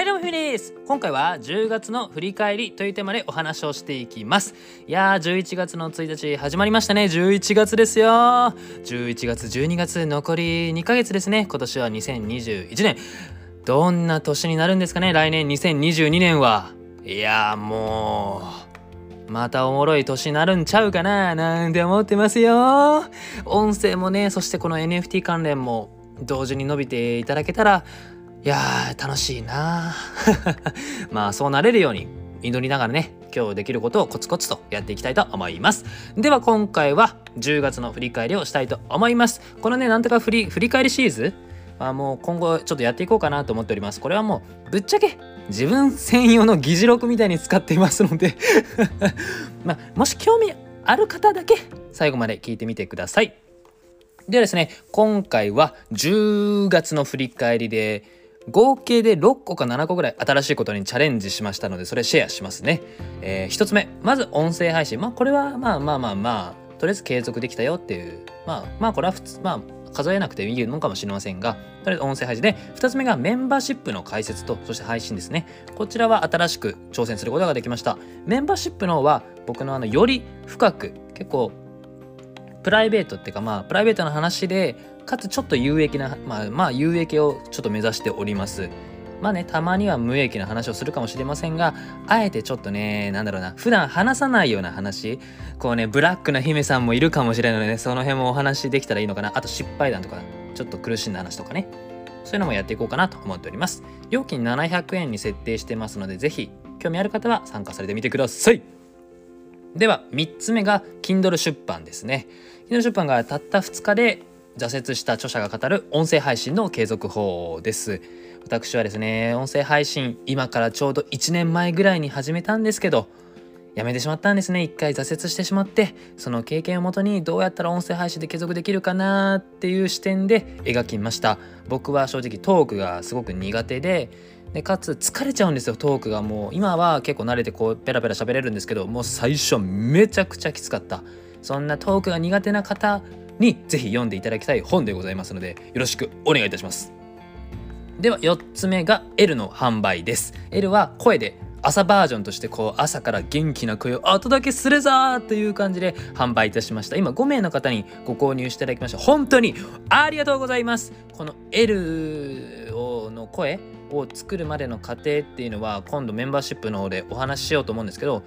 はいどうもふみです。今回は10月の振り返りというテーマでお話をしていきます。いやー11月の1日始まりましたね。11月ですよ。11月12月残り2ヶ月ですね。今年は2021年。どんな年になるんですかね？来年2022年は。いやーもうまたおもろい年になるんちゃうかな。なんて思ってますよ。音声もねそしてこの NFT 関連も同時に伸びていただけたらいやー楽しいな。まあそうなれるように祈りながらね今日できることをコツコツとやっていきたいと思います。では今回は10月の振り返りをしたいと思います。このねなんとか振り振り返りシリーズあもう今後ちょっとやっていこうかなと思っております。これはもうぶっちゃけ自分専用の議事録みたいに使っていますので。まあもし興味ある方だけ最後まで聞いてみてください。ではですね今回は10月の振り返りで合計で6個か7個ぐらい新しいことにチャレンジしましたのでそれシェアしますね、えー、1つ目まず音声配信。まあこれはまあまあまあまあとりあえず継続できたよっていう。まあまあこれは普通まあ数えなくていいのかもしれませんがとりあえず音声配信で。2つ目がメンバーシップの解説とそして配信ですね。こちらは新しく挑戦することができました。メンバーシップの方は僕のあのより深く結構プライベートっていうかまあプライベートな話でかつちょっと有益なまあまあ有益をちょっと目指しております。まあねたまには無益な話をするかもしれませんがあえてちょっとねなんだろうな普段話さないような話。こうねブラックな姫さんもいるかもしれないので、ね、その辺もお話できたらいいのかな。あと失敗談とかちょっと苦しんだ話とかね。そういうのもやっていこうかなと思っております。料金700円に設定してますのでぜひ興味ある方は参加されてみてください。では3つ目が Kindle 出版ですね。Kindle 出版がたった2日で挫折した著者が語る音声配信の継続法です。私はですね音声配信今からちょうど1年前ぐらいに始めたんですけどやめてしまったんですね。一回挫折してしまってその経験をもとにどうやったら音声配信で継続できるかなっていう視点で描きました。僕は正直トークがすごく苦手ででかつ疲れちゃうんですよ。トークがもう今は結構慣れてこうペラペラ喋れるんですけどもう最初めちゃくちゃきつかった。そんなトークが苦手な方にぜひ読んでいただきたい本でございますのでよろしくお願いいたします。では4つ目が L の販売です。L は声で朝バージョンとしてこう朝から元気な声をお届けするぞという感じで販売いたしました。今5名の方にご購入していただきました本当にありがとうございます。この L の声を作るまでの過程っていうのは今度メンバーシップの方でお話ししようと思うんですけど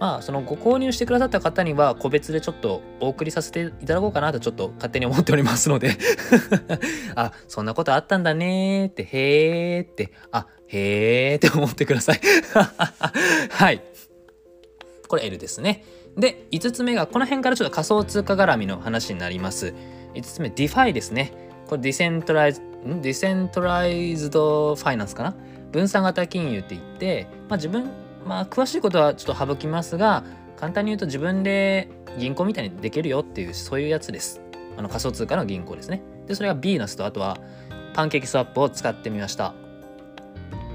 まあそのご購入してくださった方には個別でちょっとお送りさせていただこうかなとちょっと勝手に思っておりますので。あそんなことあったんだねーってへーってあへーって思ってください。はい。これ L ですね。で5つ目がこの辺からちょっと仮想通貨絡みの話になります。5つ目 DeFi ですね。これディセントライズん？ディセントライズドファイナンスかな？分散型金融って言って、まあ、自分まあ詳しいことはちょっと省きますが簡単に言うと自分で銀行みたいにできるよっていうそういうやつです。あの仮想通貨の銀行ですね。でそれがビーナスとあとはパンケーキスワップを使ってみました。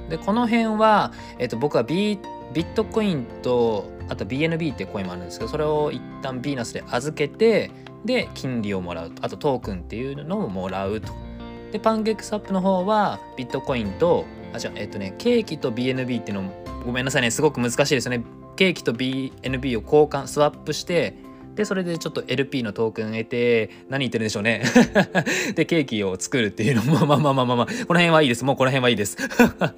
でこの辺は、えっと、僕はビビットコインとあと BNB ってコインもあるんですけどそれを一旦ビーナスで預けてで金利をもらうあとトークンっていうのをもらうと。でパンケーキスワップの方はビットコインとあじゃえっとねケーキと BNB っていうのごめんなさいねすごく難しいですよね。ケーキと BNB を交換スワップしてでそれでちょっと LP のトークン得て何言ってるんでしょうね。でケーキを作るっていうのも まあまあまあまあまあこの辺はいいです。もうこの辺はいいです。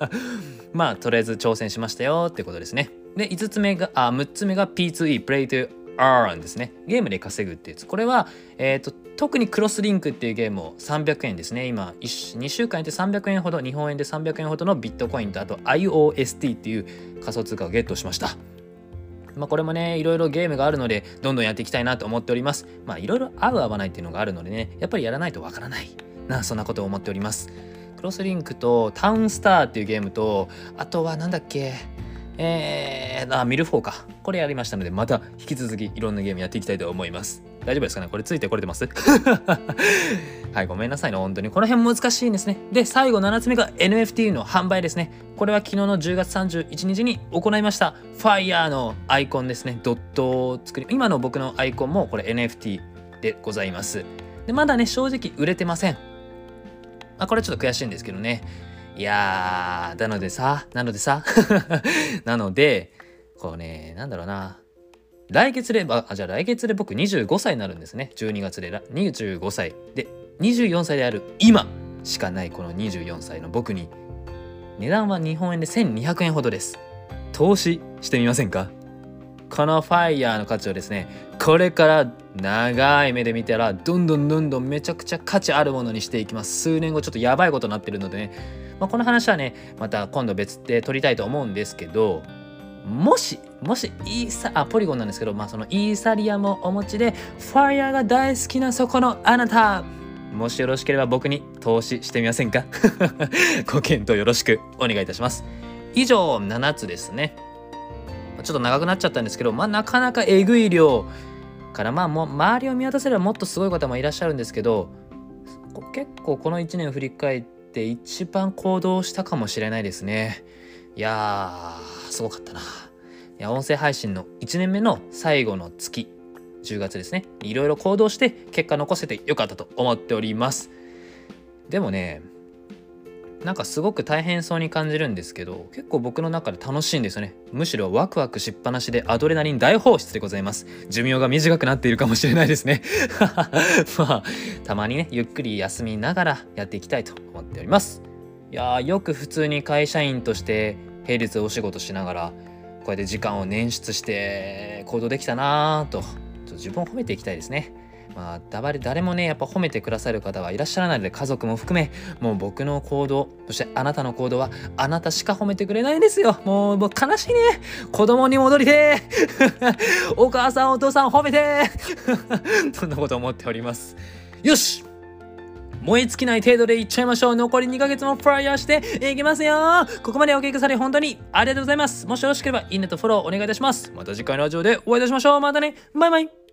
まあとりあえず挑戦しましたよってことですね。で5つ目があ6つ目が P2E Play to Earn ですね。ゲームで稼ぐってやつ。これはえっ、ー、と特にクロスリンクっていうゲームを300円ですね今2週間で300円ほど日本円で300円ほどのビットコインとあと IOST っていう仮想通貨をゲットしましたまあ、これもねいろいろゲームがあるのでどんどんやっていきたいなと思っておりますまあいろいろ合う合わないっていうのがあるのでねやっぱりやらないとわからないなそんなことを思っておりますクロスリンクとタウンスターっていうゲームとあとはなんだっけえー、あ、ミルフォーか。これやりましたので、また引き続きいろんなゲームやっていきたいと思います。大丈夫ですかね？これついてこれてます？はい、ごめんなさいね。本当に。この辺難しいんですね。で、最後7つ目が NFT の販売ですね。これは昨日の10月31日に行いました。Fire のアイコンですね。ドットを作り、今の僕のアイコンもこれ NFT でございます。で、まだね、正直売れてません。あ、これちょっと悔しいんですけどね。いやーなのでさなのでさ なのでこうねなんだろうな来月であじゃあ来月で僕25歳になるんですね。12月で25歳。で24歳である今しかないこの24歳の僕に値段は日本円で1200円ほどです。投資してみませんか？このファイヤーの価値をですねこれから長い目で見たらどんどんどんどんめちゃくちゃ価値あるものにしていきます。数年後ちょっとやばいことになってるのでね、まあ、この話はねまた今度別で撮りたいと思うんですけどもしもしイーサあポリゴンなんですけど、まあ、そのイーサリアムをお持ちでファイヤーが大好きなそこのあなた。もしよろしければ僕に投資してみませんか？ご検討よろしくお願いいたします。以上7つですね。ちょっと長くなっちゃったんですけどまあなかなかえぐい量からまあもう周りを見渡せればもっとすごい方もいらっしゃるんですけど結構この1年を振り返って一番行動したかもしれないですね。いやー。すごかったな。いや音声配信の1年目の最後の月10月ですね。いろいろ行動して結果残せてよかったと思っております。でもねなんかすごく大変そうに感じるんですけど結構僕の中で楽しいんですよね。むしろワクワクしっぱなしでアドレナリン大放出でございます。寿命が短くなっているかもしれないですね。まあたまにねゆっくり休みながらやっていきたいと思っております。いやよく普通に会社員として平日お仕事しながらこうやって時間を捻出して行動できたなぁと自分を褒めていきたいですね。まあ、誰誰もねやっぱ褒めてくださる方はいらっしゃらないので家族も含めもう僕の行動そしてあなたの行動はあなたしか褒めてくれないんですよ。もうもう悲しいね。子供に戻りて お母さんお父さん褒めて そんなこと思っております。よし燃え尽きない程度でいっちゃいましょう。残り2ヶ月もフライヤーしていきますよ。ここまでお聞きくださり本当にありがとうございます。もしよろしければいいねとフォローお願いいたします。また次回のラジオでお会いいたしましょう。またね。バイバイ。